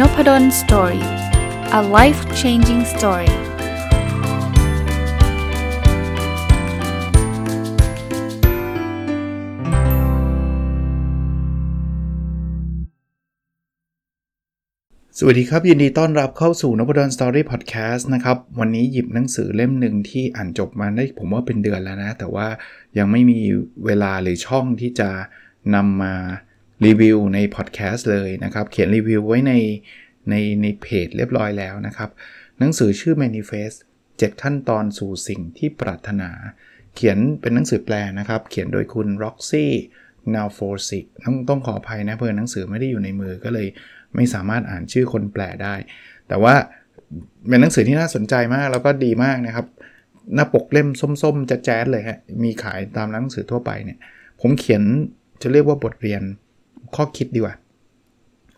Nopadol Story a life changing story สวัสดีครับ ยินดีต้อนรับเข้าสู่นพดล Story Podcast นะครับ วันนี้หยิบหนังสือเล่มหนึ่งที่อ่านจบมาได้ผมว่าเป็นเดือนแล้วนะ แต่ว่ายังไม่มีเวลาหรือช่องที่จะนำมา รีวิวในพอดแคสต์เลยนะครับ เขียนรีวิวไว้ในในในเพจเรียบร้อยแล้วนะครับ หนังสือชื่อ Manifest 7 ขั้นตอนสู่สิ่งที่ปรารถนา เขียนเป็นหนังสือแปลนะครับ เขียนโดยคุณ Roxy n a l f o r s i c ต้องต้องขออภัยนะเพื่อนหนังสือไม่ได้อยู่ในมือก็เลยไม่สามารถอ่านชื่อคนแปลได้ แต่ว่าเป็นหนังสือที่น่าสนใจมากแล้วก็ดีมากนะครับ หน้าปกเล่มส้มๆจะแจ๊ดเลยฮะมีขายตามร้านหนังสือทั่วไปเนี่ย ผมเขียนจะเรียกว่าบทเรียน ข้อคิดดีกว่า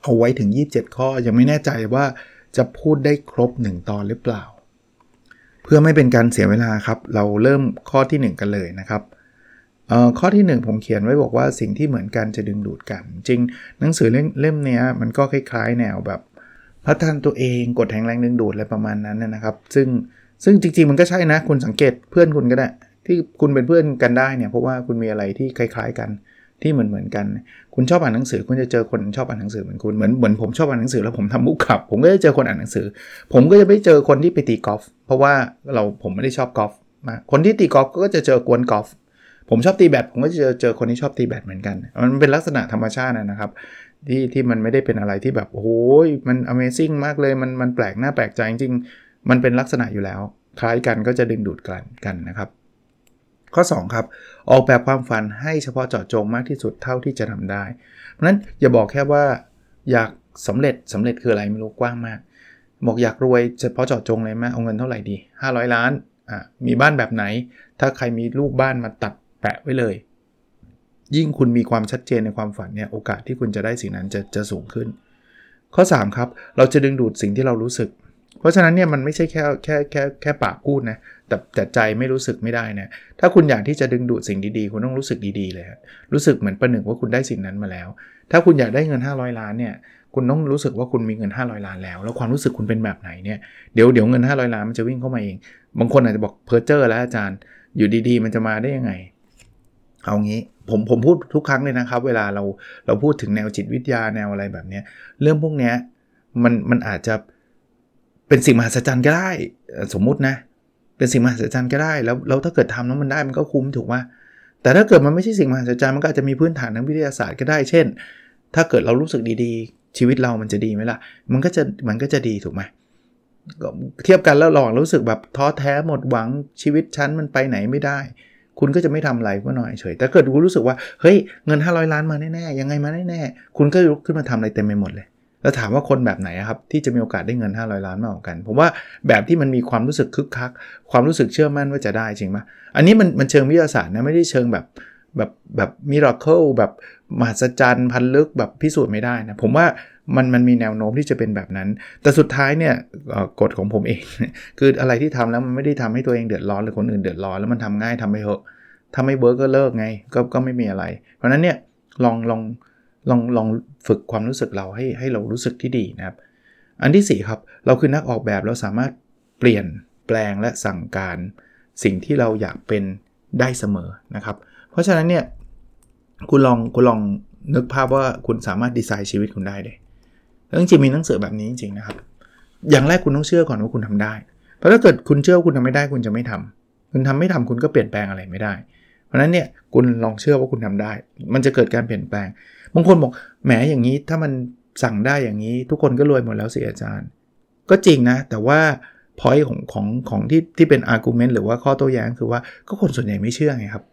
เอาไว้ถึง 27 ข้อยังไม่แน่ใจว่าจะพูดได้ครบ 1 ตอนหรือเปล่า เพื่อไม่เป็นการเสียเวลาครับ เราเริ่มข้อที่ 1 กันเลยนะครับข้อที่ 1 ผมเขียนไว้บอกว่าสิ่งที่เหมือนกันจะดึงดูดกัน จริง หนังสือเล่มนี้มันก็คล้ายๆ แนวแบบ พัฒนาตัวเองกดแห่งแรงดึงดูดอะไรประมาณนั้นนะครับ ซึ่งซึ่งจริงๆ มันก็ใช่นะ คุณสังเกตเพื่อนคุณก็ได้ ที่คุณเป็นเพื่อนกันได้เนี่ยเพราะว่าคุณมีอะไรที่คล้าย ๆ กัน ที่เหมือนเหมือนกัน คุณชอบอ่านหนังสือ คุณจะเจอคนชอบอ่านหนังสือเหมือนคุณเหมือนเหมือนผมชอบอ่านหนังสือแล้วผมทำมุกขับ ผมก็จะเจอคนอ่านหนังสือ ผมก็จะไม่เจอคนที่ไปตีกอล์ฟเพราะว่าเราผมไม่ได้ชอบกอล์ฟมาคนที่ตีกอล์ฟก็จะเจอกวนกอล์ฟผมชอบตีแบดผมก็จะเจอเจอคนที่ชอบตีแบดเหมือนกัน มันเป็นลักษณะธรรมชาตินะครับ ที่ที่มันไม่ได้เป็นอะไรที่แบบโอ้โหมัน Amazing มากเลยมันมันแปลกหน้าแปลกใจจริงๆมันเป็นลักษณะอยู่แล้ว คล้ายกันก็จะดึงดูดกันกันนะครับ ข้อ 2 ครับ ออกแบบความฝันให้เฉพาะเจาะจงมากที่สุดเท่าที่จะทำได้ เพราะนั้นอย่าบอกแค่ว่าอยากสำเร็จสำเร็จคืออะไรไม่รู้กว้างมาก บอกอยากรวยเฉพาะเจาะจงเลยไหมเอาเงินเท่าไหร่ดี 500 ล้านอะมีบ้านแบบไหน ถ้าใครมีรูปบ้านมาตัดแปะไว้เลย ยิ่งคุณมีความชัดเจนในความฝันเนี่ยโอกาสที่คุณจะได้สิ่งนั้นจะจะสูงขึ้น ข้อ 3 ครับ เราจะดึงดูดสิ่งที่เรารู้สึก เพราะฉะนั้นเนี่ยมันไม่ใช่แค่แค่แค่แค่ปากพูดนะ แต่แต่ใจไม่รู้สึกไม่ได้นะ ถ้าคุณอยากที่จะดึงดูดสิ่งดีๆ คุณต้องรู้สึกดีๆเลยรู้สึกเหมือนประหนึ่งว่าคุณได้สิ่งนั้นมาแล้ว ถ้าคุณอยากได้เงิน 500 ล้านเนี่ย คุณต้องรู้สึกว่าคุณมีเงิน 500 ล้านแล้ว แล้วความรู้สึกคุณเป็นแบบไหนเนี่ย เดี๋ยวเดี๋ยวเงิน 500 ล้านมันจะวิ่งเข้ามาเอง บางคนอาจจะบอกเพอร์เจอร์แล้วอาจารย์ อยู่ดีๆ มันจะมาได้ยังไง เอางี้ ผมผมพูดทุกครั้งเลยนะครับ เวลาเราเราพูดถึงแนวจิตวิทยาแนวอะไรแบบนี้ เรื่องพวกนี้มันมันอาจจะเป็นสิ่งมหัศจรรย์ก็ได้ สมมุตินะ เป็นสิ่งมหัศจรรย์ก็ได้แล้วแล้วถ้าเกิดทำแล้วมันได้มันก็คุ้มถูกไหมแต่ถ้าเกิดมันไม่ใช่สิ่งมหัศจรรย์มันก็อาจจะมีพื้นฐานทางวิทยาศาสตร์ก็ได้ เช่น ถ้าเกิดเรารู้สึกดีๆ ชีวิตเรามันจะดีไหมล่ะ มันก็จะมันก็จะดีถูกไหมเทียบกันแล้วลองรู้สึกแบบท้อแท้หมดหวังชีวิตฉันมันไปไหนไม่ได้ คุณก็จะไม่ทำอะไรก็หน่อยเฉย แต่เกิดคุณรู้สึกว่าเฮ้ยเงิน 500 ล้านมาแน่ๆยังไงมาแน่ๆคุณก็ลุกขึ้นมาทำอะไรเต็มไปหมดเลย แล้วถามว่าคนแบบไหนครับที่จะมีโอกาสได้เงิน 500 ล้านมากกว่ากัน ผมว่าแบบที่มันมีความรู้สึกคึกคัก ความรู้สึกเชื่อมั่นว่าจะได้จริงไหมอันนี้มันมันเชิงวิทยาศาสตร์นะไม่ได้เชิงแบบแบบแบบมิราเคิลแบบมหัศจรรย์พันลึกแบบพิสูจน์ไม่ได้นะผมว่ามันมันมีแนวโน้มที่จะเป็นแบบนั้น แต่สุดท้ายเนี่ยกฎของผมเอง คืออะไรที่ทำแล้วมันไม่ได้ทำให้ตัวเองเดือดร้อนหรือคนอื่นเดือดร้อนแล้วมันทำง่ายทำไม่เหอะทำไม่เวิร์กก็เลิกไงก็ก็ไม่มีอะไร เพราะนั้นเนี่ยลองลอง ลองลองฝึกความรู้สึกเราให้ให้เรารู้สึกที่ดีนะครับ อันที่ 4 ครับ เราคือนักออกแบบเราสามารถเปลี่ยนแปลงและสั่งการสิ่งที่เราอยากเป็นได้เสมอนะครับ เพราะฉะนั้นเนี่ยคุณลองคุณลองนึกภาพว่าคุณสามารถดีไซน์ชีวิตคุณได้เลยแล้วจริงมีหนังสือแบบนี้จริงๆนะครับ อย่างแรกคุณต้องเชื่อก่อนว่าคุณทำได้ เพราะถ้าเกิดคุณเชื่อคุณทำไม่ได้คุณจะไม่ทำคุณทำไม่ทำคุณก็เปลี่ยนแปลงอะไรไม่ได้ เพราะนั้นเนี่ยคุณลองเชื่อว่าคุณทำได้ มันจะเกิดการเปลี่ยนแปลงบางคนบอกแหมอย่างนี้ถ้ามันสั่งได้อย่างนี้ ทุกคนก็รวยหมดแล้วสิอาจารย์ ก็จริงนะ แต่ว่าพอยของของของที่ที่เป็น argument หรือว่าข้อโต้แย้งคือว่าก็คนส่วนใหญ่ไม่เชื่อไงครับ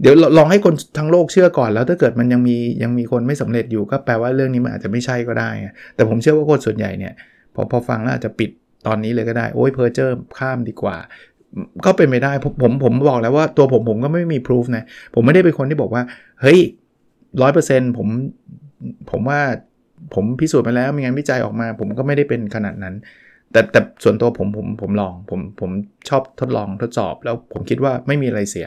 เดี๋ยวลองให้คนทั้งโลกเชื่อก่อนแล้วถ้าเกิดมันยังมียังมีคนไม่สำเร็จอยู่ก็แปลว่าเรื่องนี้มันอาจจะไม่ใช่ก็ได้ แต่ผมเชื่อว่าคนส่วนใหญ่เนี่ยพอพอฟังแล้วอาจจะปิดตอนนี้เลยก็ได้ โอ้ยเพอร์เจอร์ข้ามดีกว่า ก็เป็นไม่ได้ผมผมบอกแล้วว่าตัวผมผมก็ไม่มีพิสูจนะผมไม่ได้เป็นคนที่บอกว่า เฮ้ย ร้อยเปอร์เซ็นต์ผมผมว่าผมพิสูจน์มาแล้วมีงานวิจัยออกมา ผมก็ไม่ได้เป็นขนาดนั้น แต่แต่ส่วนตัวผมผมผมลองผมผมชอบทดลองทดสอบ แล้วผมคิดว่าไม่มีอะไรเสีย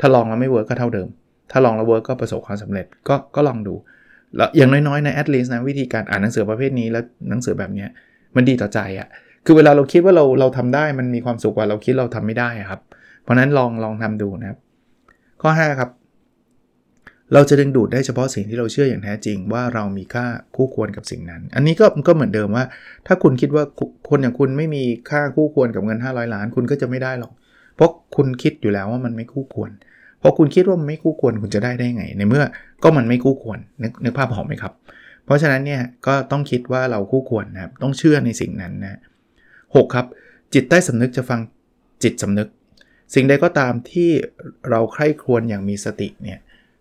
ถ้าลองแล้วไม่ work ก็เท่าเดิม ถ้าลองแล้ว work ก็ประสบความสำเร็จก็ก็ลองดูแล้วอย่างน้อยๆใน at least นะวิธีการอ่านหนังสือประเภทนี้แล้วหนังสือแบบนี้มันดีต่อใจอะ่ะคือเวลาเราคิดว่าเราเราทำได้มันมีความสุขกว่าเราคิดเราทำไม่ได้ครับ เพราะนั้นลองลองทำดูนะครับ ข้อ 5 ครับ เราจะดึงดูดได้เฉพาะสิ่งที่เราเชื่ออย่างแท้จริง ว่าเรามีค่าคู่ควรกับสิ่งนั้น อันนี้ก็ก็เหมือนเดิมว่า ถ้าคุณคิดว่าคนอย่างคุณไม่มีค่าคู่ควรกับเงิน 500 ล้าน คุณก็จะไม่ได้หรอก เพราะคุณคิดอยู่แล้วว่ามันไม่คู่ควรพอคุณคิดว่ามันไม่คู่ควรคุณจะได้ได้ไง ในเมื่อก็มันไม่คู่ควรนึกนึกภาพออกไหมครับ เพราะฉะนั้นเนี่ยก็ต้องคิดว่าเราคู่ควรนะครับต้องเชื่อในสิ่งนั้นนะหครับ จิตใต้สำนึกจะฟังจิตสำนึก สิ่งใดก็ตามที่เราใคร่ครวญอย่างมีสติเนี่ย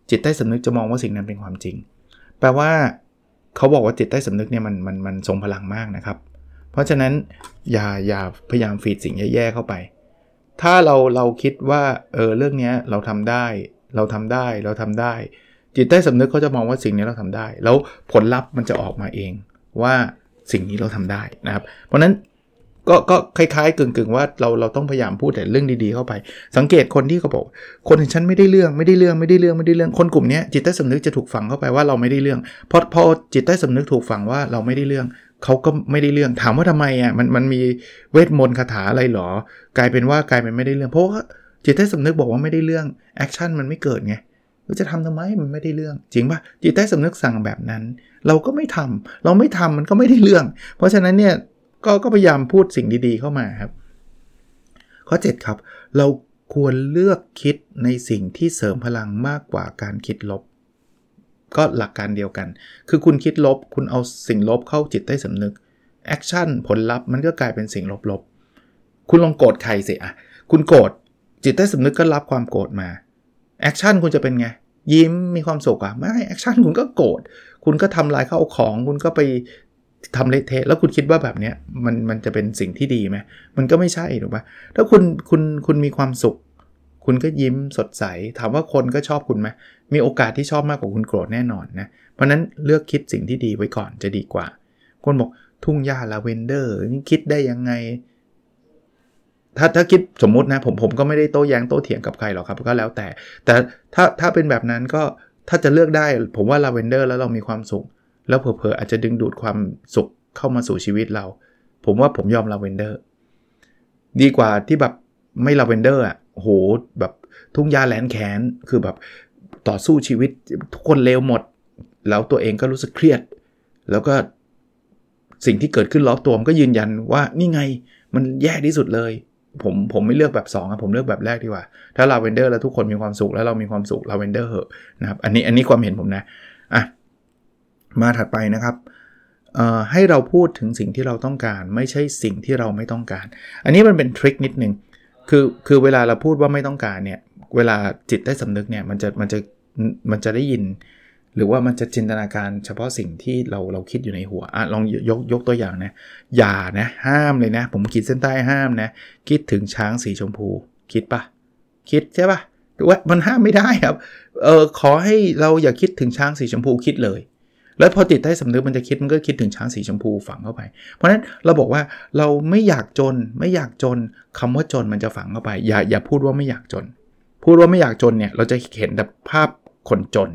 จิตใต้สำนึกจะมองว่าสิ่งนั้นเป็นความจริง แปลว่าเขาบอกว่าจิตใต้สำนึกเนี่ยมันมันมันทรงพลังมากนะครับ เพราะฉะนั้นอย่าอย่าพยายามฟีดสิ่งแย่ๆเข้าไป ถ้าเราเราคิดว่าเออเรื่องนี้เราทำได้ เราทำได้เราทำได้ จิตใต้สำนึกเขาจะมองว่าสิ่งนี้เราทำได้ แล้วผลลัพธ์มันจะออกมาเองว่าสิ่งนี้เราทำได้นะครับ เพราะนั้น ก็ก็คล้ายๆกึ่งๆว่าเราเราต้องพยายามพูดแต่เรื่องดีๆเข้าไป สังเกตคนที่เขาบอก คนอย่างฉันไม่ได้เรื่องไม่ได้เรื่องไม่ได้เรื่องไม่ได้เรื่องคนกลุ่มนี้จิตใต้สำนึกจะถูกฝังเข้าไปว่าเราไม่ได้เรื่องพอพอจิตใต้สำนึกถูกฝังว่าเราไม่ได้เรื่องเขาก็ไม่ได้เรื่องถามว่าทำไมอะมันมันมีเวทมนต์คาถาอะไรหรอ กลายเป็นว่ากลายเป็นไม่ได้เรื่องเพราะว่าจิตใต้สำนึกบอกว่าไม่ได้เรื่องแอคชั่นมันไม่เกิดไงเราจะทำทำไมมันไม่ได้เรื่อง จริงปะจิตใต้สำนึกสั่งแบบนั้น เราก็ไม่ทำเราไม่ทำมันก็ไม่ได้เรื่อง เพราะฉะนั้นเนี่ย ก็ก็พยายามพูดสิ่งดีๆเข้ามาครับ ข้อ 7 ครับ เราควรเลือกคิดในสิ่งที่เสริมพลังมากกว่าการคิดลบ ก็หลักการเดียวกัน คือคุณคิดลบ คุณเอาสิ่งลบเข้าจิตใต้สำนึก action ผลลัพธ์มันก็กลายเป็นสิ่งลบๆ คุณลองโกรธใครสิอะคุณโกรธจิตใต้สำนึกก็รับความโกรธมา action คุณจะเป็นไง ยิ้มมีความสุขอะไม่ action คุณก็โกรธคุณก็ทำลายข้าวของ คุณก็ไป ทำเละเทะแล้วคุณคิดว่าแบบเนี้ยมันมันจะเป็นสิ่งที่ดีไหมมันก็ไม่ใช่ถูกปะถ้าคุณคุณคุณมีความสุข คุณก็ยิ้มสดใส ถามว่าคนก็ชอบคุณไหมมีโอกาสที่ชอบมากกว่าคุณโกรธแน่นอนนะเพราะนั้นเลือกคิดสิ่งที่ดีไว้ก่อนจะดีกว่า คนบอกทุ่งหญ้าลาเวนเดอร์นี่คิดได้ยังไง ถ้าถ้าคิดสมมุตินะผมผมก็ไม่ได้โต้แย้งโต้เถียงกับใครหรอกครับก็แล้วแต่ แต่ถ้าถ้าเป็นแบบนั้นก็ถ้าจะเลือกได้ ผมว่าลาเวนเดอร์แล้วเรามีความสุข แล้วเผลอๆอาจจะดึงดูดความสุขเข้ามาสู่ชีวิตเรา ผมว่าผมยอมลาเวนเดอร์ดีกว่าที่แบบไม่ลาเวนเดอร์อะโหแบบทุ่งหญ้าแร้นแค้นคือแบบต่อสู้ชีวิตทุกคนเลวหมด แล้วตัวเองก็รู้สึกเครียด แล้วก็สิ่งที่เกิดขึ้นรอบตัวมันก็ยืนยันว่านี่ไงมันแย่ที่สุดเลย ผมผมไม่เลือกแบบ2อะผมเลือกแบบแรกดีกว่า ถ้าลาเวนเดอร์แล้วทุกคนมีความสุขแล้วเรามีความสุขลาเวนเดอร์เหอะนะครับอันนี้อันนี้ความเห็นผมนะอะ มาถัดไปนะครับให้เราพูดถึงสิ่งที่เราต้องการ ไม่ใช่สิ่งที่เราไม่ต้องการ อันนี้มันเป็นทริคนิดนึงคือคือเวลาเราพูดว่าไม่ต้องการเนี่ยเวลาจิตได้สำนึกเนี่ยมันจะมันจะมันจะได้ยิน หรือว่ามันจะจินตนาการเฉพาะสิ่งที่เราเราคิดอยู่ในหัวอะลองยกยกตัวอย่างนะอย่านะห้ามเลยนะ ผมขีดเส้นใต้ห้ามนะคิดถึงช้างสีชมพู คิดปะคิดใช่ปะว่ามันห้ามไม่ได้ครับเออขอให้เราอย่าคิดถึงช้างสีชมพูคิดเลย แล้วพอติดใต้สำนึกมันจะคิดมันก็คิดถึงช้างสีชมพูฝังเข้าไป เพราะฉะนั้นเราบอกว่าเราไม่อยากจนไม่อยากจนคำว่าจนมันจะฝังเข้าไป อย่าอย่าพูดว่าไม่อยากจน พูดว่าไม่อยากจนเนี่ยเราจะเห็นแต่ภาพคนจน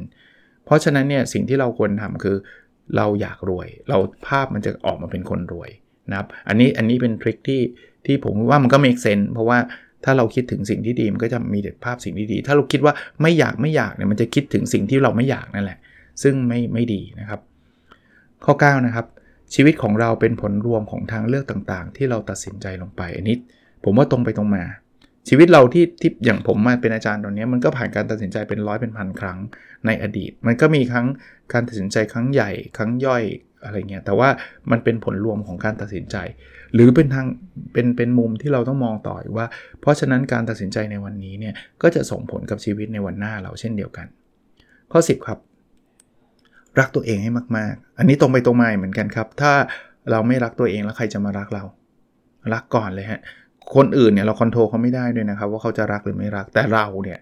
เพราะฉะนั้นเนี่ยสิ่งที่เราควรทำคือเราอยากรวย เราภาพมันจะออกมาเป็นคนรวยนะครับอันนี้อันนี้เป็นทริคที่ที่ผมว่ามันก็ make sense เพราะว่าถ้าเราคิดถึงสิ่งที่ดีมันก็จะมีแต่ภาพสิ่งที่ดี ถ้าเราคิดว่าไม่อยากไม่อยากเนี่ยมันจะคิดถึงสิ่งที่เราไม่อยากนั่นแหละ ซึ่งไม่ไม่ดีนะครับ ข้อ 9 นะครับ ชีวิตของเราเป็นผลรวมของทางเลือกต่างๆ ที่เราตัดสินใจลงไปอันนี้ผมว่าตรงไปตรงมา ชีวิตเราที่ที่อย่างผมมาเป็นอาจารย์ตอนนี้มันก็ผ่านการตัดสินใจเป็นร้อยเป็นพันครั้งในอดีต มันก็มีครั้งการตัดสินใจครั้งใหญ่ครั้งย่อยอะไรเงี้ยแต่ว่ามันเป็นผลรวมของการตัดสินใจ หรือเป็นทางเป็นเป็นมุมที่เราต้องมองต่อว่า เพราะฉะนั้นการตัดสินใจในวันนี้เนี่ยก็จะส่งผลกับชีวิตในวันหน้าเราเช่นเดียวกัน ข้อ 10 ครับ รักตัวเองให้มากๆ อันนี้ตรงไปตรงมาเหมือนกันครับ ถ้าเราไม่รักตัวเองแล้วใครจะมารักเรา รักก่อนเลยฮะ คนอื่นเนี่ยเราคอนโทรลเขาไม่ได้ด้วยนะครับ ว่าเขาจะรักหรือไม่รัก แต่เราเนี่ย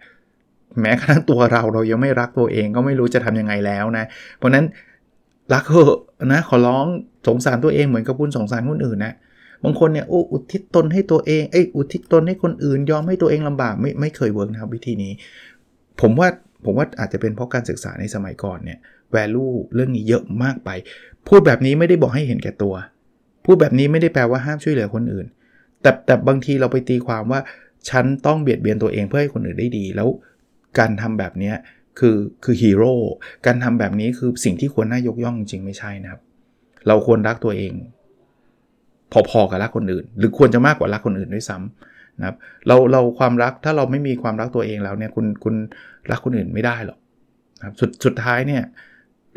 แม้กระทั่งตัวเราเรายังไม่รักตัวเองก็ไม่รู้จะทํำยังไงแล้วนะ เพราะนั้นรักเถอะนะขอร้องสงสารตัวเองเหมือนกับคุณสงสารคนอื่นนะบางคนเนี่ยโอ้อุทิศตนให้ตัวเองเอ้ยอุทิศตนให้คนอื่น ยอมให้ตัวเองลำบากไม่ไม่เคยเวิร์กนะครับวิธีนี้ ผมว่าผมว่าอาจจะเป็นเพราะการศึกษาในสมัยก่อนเนี่ย value เรื่องนี้เยอะมากไป พูดแบบนี้ไม่ได้บอกให้เห็นแก่ตัว พูดแบบนี้ไม่ได้แปลว่าห้ามช่วยเหลือคนอื่น แต่แต่บางทีเราไปตีความว่าฉันต้องเบียดเบียนตัวเองเพื่อให้คนอื่นได้ดี แล้วการทำแบบนี้คือคือฮีโร่การทำแบบนี้คือสิ่งที่ควรน่ายกย่องจริงไม่ใช่นะครับ เราควรรักตัวเอง พอๆกับรักคนอื่น หรือควรจะมากกว่ารักคนอื่นด้วยซ้ำนะครับเราเราความรักถ้าเราไม่มีความรักตัวเองแล้วเนี่ยคุณคุณรักคนอื่นไม่ได้หรอกนะครับสุดสุดท้ายเนี่ย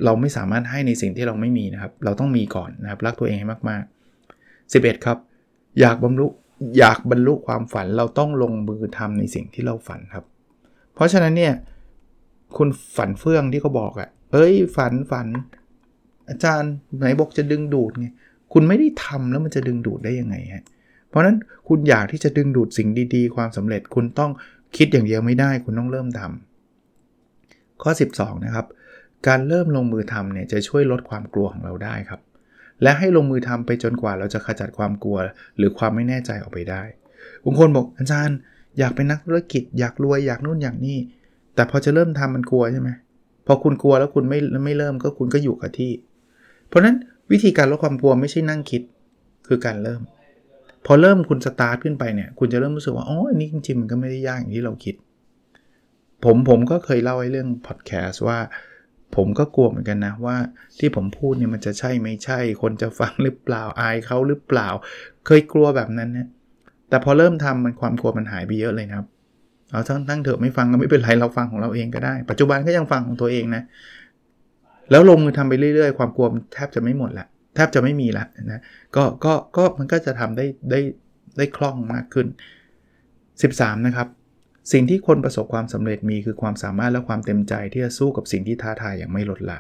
เราไม่สามารถให้ในสิ่งที่เราไม่มีนะครับ เราต้องมีก่อนนะครับ รักตัวเองให้มากๆ 11 ครับ อยากบรรลุอยากบรรลุความฝันเราต้องลงมือทำในสิ่งที่เราฝันครับ เพราะฉะนั้นเนี่ยคุณฝันเฟื่องที่เขาบอกอะ่ะเอ้ยฝันฝัน อาจารย์ไหนบอกจะดึงดูดไงคุณไม่ได้ทำแล้วมันจะดึงดูดได้ยังไงฮะเพราะนั้นคุณอยากที่จะดึงดูดสิ่งดีๆ ความสำเร็จคุณต้องคิดอย่างเดียวไม่ได้ คุณต้องเริ่มทำข้อ 12 นะครับ การเริ่มลงมือทำเนี่ยจะช่วยลดความกลัวของเราได้ครับ และให้ลงมือทำไปจนกว่าเราจะขจัดความกลัว หรือความไม่แน่ใจออกไปได้บางคนบอกอาจารย์ อยากเป็นนักธุรกิจอยากรวยอยากนู่นอย่างนี้ แต่พอจะเริ่มทำมันกลัวใช่ไหมพอคุณกลัวแล้วคุณไม่ไม่เริ่มก็คุณก็อยู่กับที่ เพราะนั้นวิธีการลดความกลัวไม่ใช่นั่งคิดคือการเริ่ม พอเริ่มคุณสตาร์ทขึ้นไปเนี่ย คุณจะเริ่มรู้สึกว่าอ๋ออันนี้จริงๆมันก็ไม่ได้ยากอย่างที่เราคิด ผมผมก็เคยเล่าไอ้เรื่องพอดแคสต์ว่า ผมก็กลัวเหมือนกันนะว่าที่ผมพูดเนี่ยมันจะใช่ไม่ใช่ คนจะฟังหรือเปล่าอายเขาหรือเปล่า เคยกลัวแบบนั้นนะแต่พอเริ่มทำมันความกลัวมันหายไปเยอะเลยนะครับเอาทั้งทั้งเถอะไม่ฟังก็ไม่เป็นไรเราฟังของเราเองก็ได้ ปัจจุบันก็ยังฟังของตัวเองนะแล้วลงมือทำไปเรื่อยๆ ความกลัวแทบจะไม่หมดละแทบจะไม่มีละนะก็ก็ก็มันก็จะทำได้ได้ได้คล่องมากขึ้น 13 นะครับ สิ่งที่คนประสบความสำเร็จมีคือความสามารถและความเต็มใจที่จะสู้กับสิ่งที่ท้าทายอย่างไม่ลดละ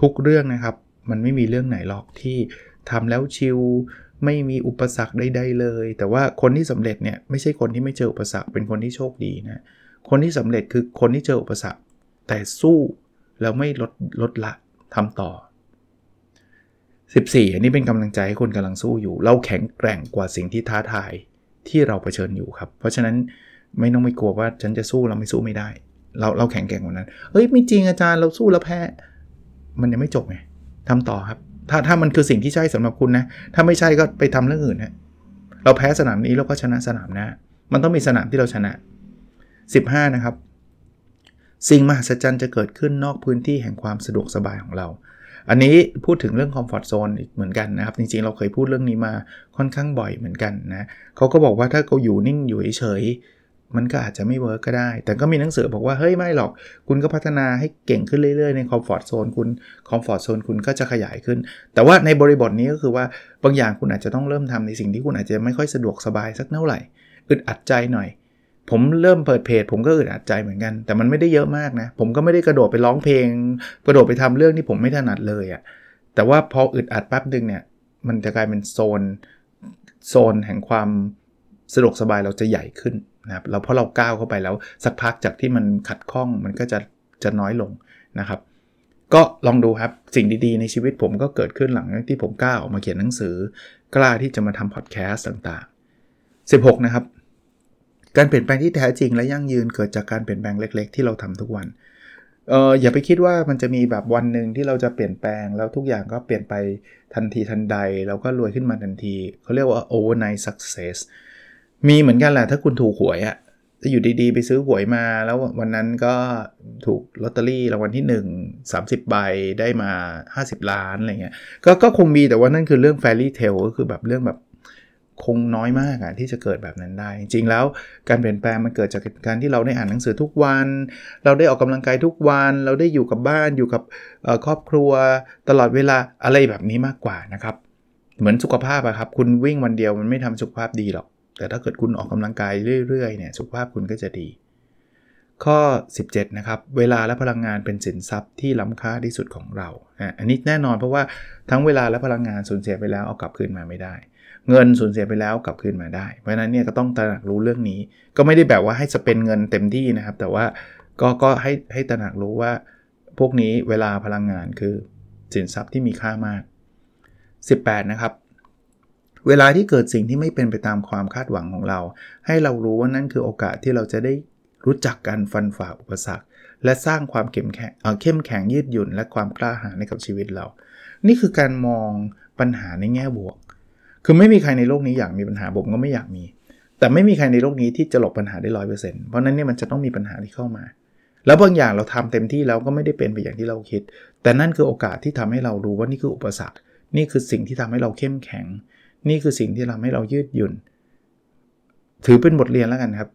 ทุกเรื่องนะครับ มันไม่มีเรื่องไหนหรอกที่ทำแล้วชิลไม่มีอุปสรรคใดๆเลย แต่ว่าคนที่สำเร็จเนี่ยไม่ใช่คนที่ไม่เจออุปสรรคเป็นคนที่โชคดีนะคนที่สำเร็จคือคนที่เจออุปสรรค แต่สู้แล้วไม่ลดลดละทำต่อ 14 อันนี้เป็นกำลังใจให้คนกำลังสู้อยู่ เราแข็งแกร่งกว่าสิ่งที่ท้าทายที่เราเผชิญอยู่ครับ เพราะฉะนั้น ไม่ต้องไม่กลัวว่าฉันจะสู้เราไม่สู้ไม่ได้ เราเราแข็งแกร่งกว่านั้นเฮ้ยไม่จริงอาจารย์เราสู้แล้วแพ้ มันยังไม่จบไงทำต่อครับ ถ้าถ้ามันคือสิ่งที่ใช่สำหรับคุณนะ ถ้าไม่ใช่ก็ไปทำเรื่องอื่นนะเราแพ้สนามนี้เราก็ชนะสนามหน้ามันต้องมีสนามที่เราชนะ 15 นะครับ สิ่งมหัศจรรย์จะเกิดขึ้นนอกพื้นที่แห่งความสะดวกสบายของเรา อันนี้พูดถึงเรื่องคอมฟอร์ทโซนอีกเหมือนกันนะครับ จริงๆ เราเคยพูดเรื่องนี้มาค่อนข้างบ่อยเหมือนกันนะเขาก็บอกว่าถ้าเขาอยู่นิ่งอยู่เฉย มันก็อาจจะไม่ work ก็ได้ แต่ก็มีหนังสือบอกว่า เฮ้ย ไม่หรอก คุณก็พัฒนาให้เก่งขึ้นเรื่อยๆ ใน comfort zone คุณ comfort zone คุณก็จะขยายขึ้น แต่ว่าในบริบทนี้ก็คือว่าบางอย่างคุณอาจจะต้องเริ่มทำในสิ่งที่คุณอาจจะไม่ค่อยสะดวกสบายสักเท่าไหร่อึดอัดใจหน่อย ผมเริ่มเปิดเพจ ผมก็อึดอัดใจเหมือนกัน แต่มันไม่ได้เยอะมากนะ ผมก็ไม่ได้กระโดดไปร้องเพลง กระโดดไปทำเรื่องที่ผมไม่ถนัดเลยอะ่ะแต่ว่าพออึดอัดแป๊บนึงเนี่ยมันจะกลายเป็นโซนโซนแห่งความสะดวกสบายเราจะใหญ่ขึ้น นะครับเราเพราะเราก้าวเข้าไปแล้วสักพักจากที่มันขัดข้องมันก็จะจะน้อยลงนะครับ ก็ลองดูครับสิ่งดีๆ ในชีวิตผมก็เกิดขึ้นหลังที่ผมกล้าออกมาเขียนหนังสือกล้าที่จะมาทำพอดแคสต์ต่างๆ 16 นะครับ การเปลี่ยนแปลงที่แท้จริงและยั่งยืนเกิดจากการเปลี่ยนแปลงเล็ก ๆ ที่เราทำทุกวันเอออย่าไปคิดว่ามันจะมีแบบวันหนึ่งที่เราจะเปลี่ยนแปลง แล้วทุกอย่างก็เปลี่ยนไปทันทีทันใด เราก็รวยขึ้นมาทันที เขาเรียกว่า overnight success มีเหมือนกันแหละถ้าคุณถูกหวยอะถ้าอยู่ดีๆ ไปซื้อหวยมา แล้ววันนั้นก็ถูกลอตเตอรี่รางวัลที่ 1 30 ใบได้มา 50 ล้านอะไรเงี้ยก็ก็คงมีแต่ว่านั่นคือเรื่องแฟรี่เทลก็คือแบบเรื่องแบบคงน้อยมากอะที่จะเกิดแบบนั้นได้ จริงแล้วการเปลี่ยนแปลงมันเกิดจากการที่เราได้อ่านหนังสือทุกวัน เราได้ออกกำลังกายทุกวัน เราได้อยู่กับบ้านอยู่กับครอบครัวตลอดเวลาอะไรแบบนี้มากกว่านะครับ เหมือนสุขภาพอะครับ คุณวิ่งวันเดียวมันไม่ทำสุขภาพดีหรอก แต่ถ้าเกิดคุณออกกำลังกายเรื่อยๆเนี่ยสุขภาพคุณก็จะดี ข้อ 17 นะครับ เวลาและพลังงานเป็นสินทรัพย์ที่ล้ำค่าที่สุดของเราอันนี้แน่นอนเพราะว่าทั้งเวลาและพลังงานสูญเสียไปแล้วเอากลับคืนมาไม่ได้ เงินสูญเสียไปแล้วกลับคืนมาได้ เพราะฉะนั้นเนี่ยก็ต้องตระหนักรู้เรื่องนี้ ก็ไม่ได้แบบว่าให้สเปนเงินเต็มที่นะครับ แต่ว่าก็ก็ให้ให้ตระหนักรู้ว่าพวกนี้เวลาพลังงานคือสินทรัพย์ที่มีค่ามาก 18 นะครับ เวลาที่เกิดสิ่งที่ไม่เป็นไปตามความคาดหวังของเรา ให้เรารู้ว่านั่นคือโอกาสที่เราจะได้รู้จักการฟันฝ่าอุปสรรค และสร้างความเข้มแข็งเข้มแข็งยืดหยุ่น และความกล้าหาญในกับชีวิตเรา นี่คือการมองปัญหาในแง่บวก คือไม่มีใครในโลกนี้อยากมีปัญหาผมก็ไม่อยากมี แต่ไม่มีใครในโลกนี้ที่จะหลบปัญหาได้ร้อยเปอร์เซ็นต์เพราะนั้นเนี่ยมันจะต้องมีปัญหาที่เข้ามา แล้วบางอย่างเราทำเต็มที่แล้วก็ไม่ได้เป็นไปอย่างที่เราคิด แต่นั่นคือโอกาสที่ทำให้เรารู้ว่านี่คืออุปสรรค นี่คือสิ่งที่ทำให้เราเข้มแข็ง นี่คือสิ่งที่ทำให้เรายืดหยุ่น ถือเป็นบทเรียนแล้วกันครับ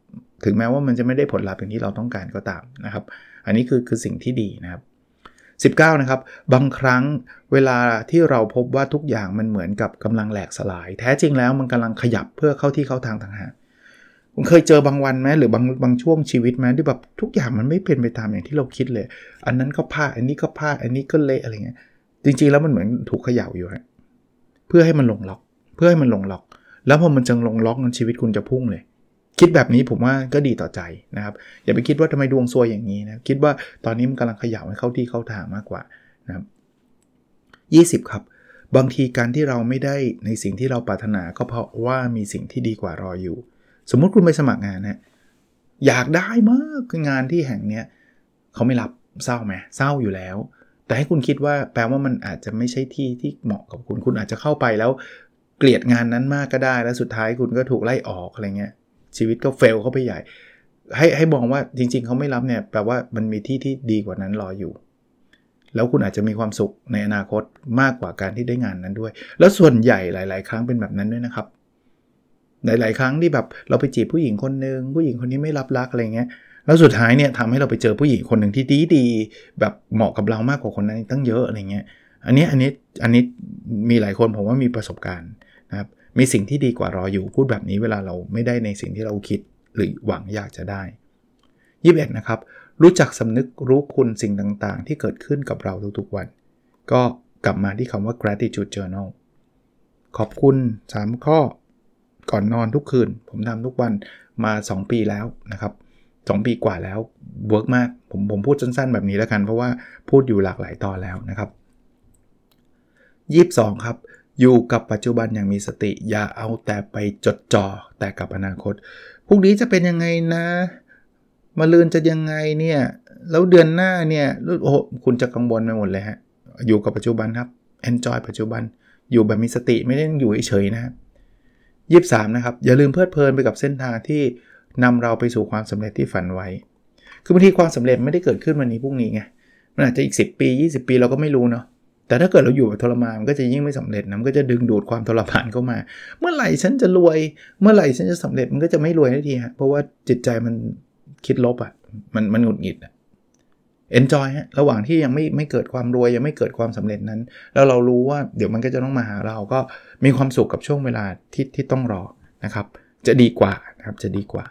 ถึงแม้ว่ามันจะไม่ได้ผลลัพธ์อย่างที่เราต้องการก็ตามนะครับ อันนี้คือคือสิ่งที่ดีนะครับ 19 นะครับ บางครั้งเวลาที่เราพบว่าทุกอย่างมันเหมือนกับกำลังแหลกสลาย แท้จริงแล้วมันกำลังขยับเพื่อเข้าที่เข้าทางต่างหากคุณเคยเจอบางวันไหมหรือบางบางช่วงชีวิตไหมที่แบบทุกอย่างมันไม่เป็นไปตามอย่างที่เราคิดเลย อันนั้นก็พลาดอันนี้ก็พลาดอันนี้ก็เละอะไรเงี้ยจริงๆแล้วมันเหมือนถูกเขย่าอยู่ฮะเพื่อให้มันลงล็อก เพื่อให้มันลงล็อก แล้วพอมันจังลงล็อกนั้นชีวิตคุณจะพุ่งเลย คิดแบบนี้ผมว่าก็ดีต่อใจนะครับ อย่าไปคิดว่าทำไมดวงซวยอย่างนี้นะคิดว่าตอนนี้มันกำลังขย่าให้เข้าที่เข้าทางมากกว่านะครับ 20 ครับบางทีการที่เราไม่ได้ในสิ่งที่เราปรารถนาก็เพราะว่ามีสิ่งที่ดีกว่ารออยู่ สมมุติคุณไปสมัครงานนะอยากได้มากงานที่แห่งเนี้ยเขาไม่รับเศร้าไหมเศร้าอยู่แล้ว แต่ให้คุณคิดว่าแปลว่ามันอาจจะไม่ใช่ที่ที่เหมาะกับคุณ คุณอาจจะเข้าไปแล้ว เกลียดงานนั้นมากก็ได้ แล้วสุดท้ายคุณก็ถูกไล่ออกอะไรเงี้ยชีวิตก็เฟลเข้าไปใหญ่ ให้ให้มองว่าจริง ๆ เขาไม่รับเนี่ยแปลว่ามันมีที่ที่ดีกว่านั้นรออยู่ แล้วคุณอาจจะมีความสุขในอนาคตมากกว่าการที่ได้งานนั้นด้วย แล้วส่วนใหญ่หลาย ๆ ครั้งเป็นแบบนั้นด้วยนะครับ หลาย ๆ ครั้งที่แบบเราไปจีบผู้หญิงคนหนึ่งผู้หญิงคนนี้ไม่รับรักอะไรเงี้ยแล้วสุดท้ายเนี่ยทำให้เราไปเจอผู้หญิงคนหนึ่งที่ดีดีแบบเหมาะกับเรามากกว่าคนนั้นตั้งเยอะอะไรเงี้ย อันนี้อันนี้อันนี้มีหลายคนผมว่ามีประสบการณ์นะครับมีสิ่งที่ดีกว่ารออยู่พูดแบบนี้เวลาเราไม่ได้ในสิ่งที่เราคิดหรือหวังอยากจะได้21นะครับรู้จักสำนึกรู้คุณสิ่งต่างๆ ที่เกิดขึ้นกับเราทุกๆวัน ก็กลับมาที่คำว่า gratitude journal ขอบคุณ 3 ข้อก่อนนอนทุกคืน ผมทำทุกวันมา 2 ปีแล้วนะครับ 2 ปีกว่าแล้วเวิร์กมาก ผมผมพูดสั้นๆแบบนี้แล้วกัน เพราะว่าพูดอยู่หลากหลายตอนแล้วนะครับ 22 ครับ อยู่กับปัจจุบันอย่างมีสติ อย่าเอาแต่ไปจดจ่อแต่กับอนาคตพรุ่งนี้จะเป็นยังไงนะมาลืนจะยังไงเนี่ย แล้วเดือนหน้าเนี่ยโอ้คุณจะกังวลไปหมดเลยฮะ อยู่กับปัจจุบันครับ enjoy ปัจจุบัน อยู่แบบมีสติไม่ได้อยู่เฉยๆนะยี่สามนะครับ อย่าลืมเพลิดเพลินไปกับเส้นทางที่นำเราไปสู่ความสำเร็จที่ฝันไว้ คือบางทีความสำเร็จไม่ได้เกิดขึ้นวันนี้พรุ่งนี้ไง มันอาจจะอีก 10 ปี 20 ปีเราก็ไม่รู้เนาะ แต่ถ้าเกิดเราอยู่แบบทรมานมันก็จะยิ่งไม่สำเร็จนะมันก็จะดึงดูดความทรมานเข้ามา เมื่อไหร่ฉันจะรวย เมื่อไหร่ฉันจะสำเร็จมันก็จะไม่รวยทันทีฮะเพราะว่าจิตใจมันคิดลบอะ่ะมันมันหงุดหงิดอะเอนจอยฮะระหว่างที่ยังไม่ไม่เกิดความรวยยังไม่เกิดความสำเร็จนั้น แล้วเรารู้ว่าเดี๋ยวมันก็จะต้องมาหาเราก็มีความสุขกับช่วงเวลาที่ที่ต้องรอนะครับ จะดีกว่านะครับจะดีกว่า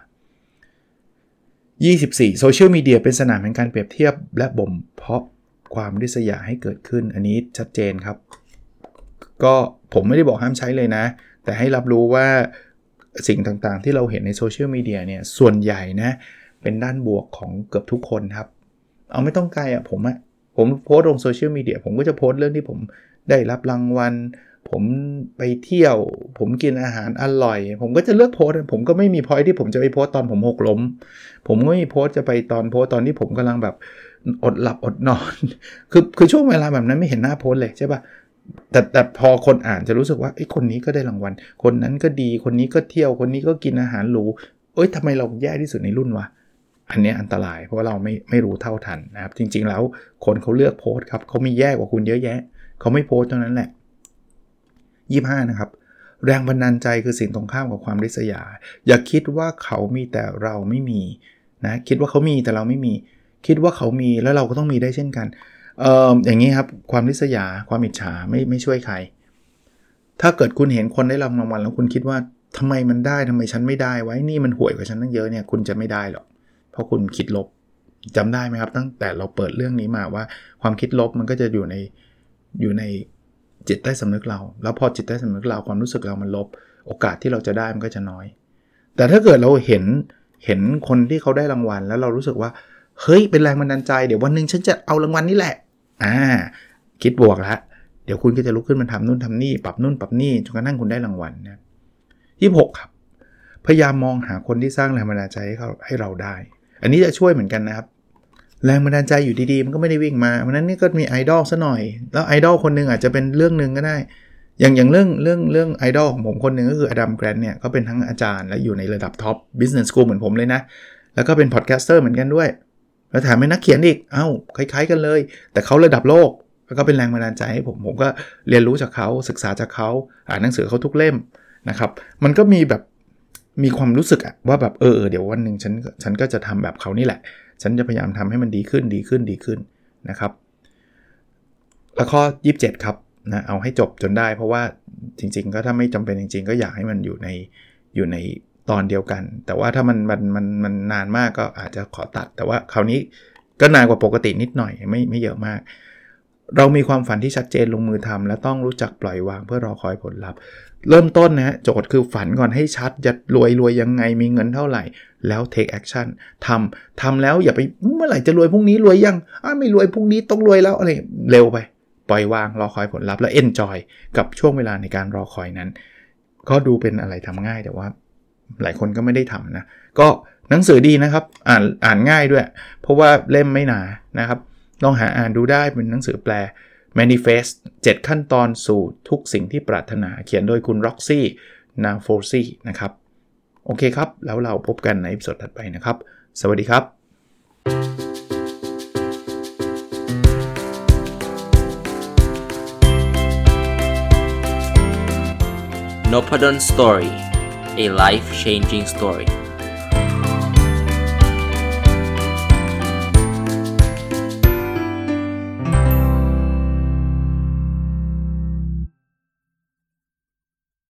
24โซเชียลมีเดียเป็นสนามแห่งการเปรียบเทียบและบ่มเพาะ ความริษยาให้เกิดขึ้น อันนี้ชัดเจนครับ ก็ผมไม่ได้บอกห้ามใช้เลยนะ แต่ให้รับรู้ว่าสิ่งต่างๆ ที่เราเห็นในโซเชียลมีเดียเนี่ยส่วนใหญ่นะเป็นด้านบวกของเกือบทุกคนครับ เอาไม่ต้องไกลอะผมอะผมโพสลงโซเชียลมีเดียผมก็จะโพสเรื่องที่ผมได้รับรางวัล ผมไปเที่ยว ผมกินอาหารอร่อย ผมก็จะเลือกโพสผมก็ไม่มีพอยที่ผมจะไปโพสตอนผมหกล้ม ผมก็ไม่มีโพสจะไปตอนโพสตอนที่ผมกำลังแบบอดหลับอดนอน คือคือช่วงเวลาแบบนั้นไม่เห็นหน้าโพสเลยใช่ปะแต่แต่พอคนอ่านจะรู้สึกว่าไอ้คนนี้ก็ได้รางวัล คนนั้นก็ดีคนนี้ก็เที่ยวคนนี้ก็กินอาหารหรูเอ้ยทำไมเราแย่ที่สุดในรุ่นวะอันนี้อันตรายเพราะว่าเราไม่ไม่รู้เท่าทันนะครับ จริง ๆ แล้วคนเขาเลือกโพสครับเขามีแย่กว่าคุณเยอะแยะเขาไม่โพสเท่านั้นแหละ 25 นะครับ แรงบันดาลใจคือสิ่งตรงข้ามกับความริษยา อย่าคิดว่าเขามีแต่เราไม่มีนะคิดว่าเขามีแต่เราไม่มี คิดว่าเขามีแล้วเราก็ต้องมีได้เช่นกันเอออย่างนี้ครับความริษยาความอิจฉาไม่ไม่ช่วยใคร ถ้าเกิดคุณเห็นคนได้รางวัลแล้วคุณคิดว่าทำไมมันได้ทำไมฉันไม่ได้ไว้นี่มันห่วยกว่าฉันตั้งเยอะเนี่ยคุณจะไม่ได้หรอกเพราะคุณคิดลบจำได้ไหมครับ ตั้งแต่เราเปิดเรื่องนี้มาว่าความคิดลบมันก็จะอยู่ในอยู่ใน จิตใต้สำนึกเรา แล้วพอจิตใต้สำนึกเราความรู้สึกเรามันลบ โอกาสที่เราจะได้มันก็จะน้อย แต่ถ้าเกิดเราเห็นเห็นคนที่เขาได้รางวัล แล้วเรารู้สึกว่า เฮ้ย เป็นแรงบันดาลใจเดี๋ยววันหนึ่งฉันจะเอารางวัลนี้แหละ อ่า คิดบวกแล้วเดี๋ยวคุณก็จะลุกขึ้นมาทำนู่นทำนี่ปรับนู่นปรับนี่จนกระทั่งคุณได้รางวัลนะยี่หกครับ พยายามมองหาคนที่สร้างแรงบันดาลใจให้เขาให้เราได้ อันนี้จะช่วยเหมือนกันนะครับ แรงบันดาลใจอยู่ดีๆ มันก็ไม่ได้วิ่งมาเพราะนั้นนี่ก็มีไอดอลซะหน่อย แล้วไอดอลคนหนึ่งอาจจะเป็นเรื่องหนึ่งก็ได้ อย่างอย่างเรื่องเรื่องเรื่องไอดอลของผมคนหนึ่งก็คือ Adam Grant เนี่ยเขาเป็นทั้งอาจารย์และอยู่ในระดับ top business school เหมือนผมเลยนะ แล้วก็เป็น podcaster เหมือนกันด้วย แล้วแถมเป็นนักเขียนอีก เอา้าคล้ายๆกันเลย แต่เขาระดับโลกแล้วก็เป็นแรงบันดาลใจให้ผมผมก็เรียนรู้จากเขาศึกษาจากเขาอ่านหนังสือเขาทุกเล่มนะครับ มันก็มีแบบมีความรู้สึกอะว่าแบบเออเดี๋ยววันหนึ่งฉันฉันก็จะทำแบบเขานี่แหละ ฉันจะพยายามทำให้มันดีขึ้นดีขึ้นดีขึ้นนะครับ แล้วข้อ 27 ครับนะเอาให้จบจนได้ เพราะว่าจริง ๆ ก็ถ้าไม่จำเป็นจริง ๆ ก็อยากให้มันอยู่ในอยู่ในตอนเดียวกัน แต่ว่าถ้ามันมันมันมันนานมากก็อาจจะขอตัด แต่ว่าคราวนี้ก็นานกว่าปกตินิดหน่อยไม่ไม่เยอะมาก เรามีความฝันที่ชัดเจนลงมือทำและต้องรู้จักปล่อยวางเพื่อรอคอยผลลัพธ์ เริ่มต้นนะโจทย์คือฝันก่อนให้ชัดจะรวยรวยยังไงมีเงินเท่าไหร่ แล้ว take action ทำทำแล้วอย่าไปเมื่อไหร่จะรวยพรุ่งนี้รวยยังอ้าไม่รวยพรุ่งนี้ต้องรวยแล้วอะไรเร็วไป ปล่อยวางรอคอยผลลัพธ์แล้ว enjoy กับช่วงเวลาในการรอคอยนั้น ก็ดูเป็นอะไรทำง่ายแต่ว่า หลายคนก็ไม่ได้ทำนะก็หนังสือดีนะครับ อ่านอ่านง่ายด้วย เพราะว่าเล่มไม่หนานะครับ ลองหาอ่านดูได้เป็นหนังสือแปล Manifest 7 ขั้นตอนสู่ทุกสิ่งที่ปรารถนาเขียนโดยคุณ Roxy n a f o r c y นะครับ โอเคครับ แล้วเราพบกันในสดถัดไปนะครับ สวัสดีครับ n o p a d o n Story a life changing story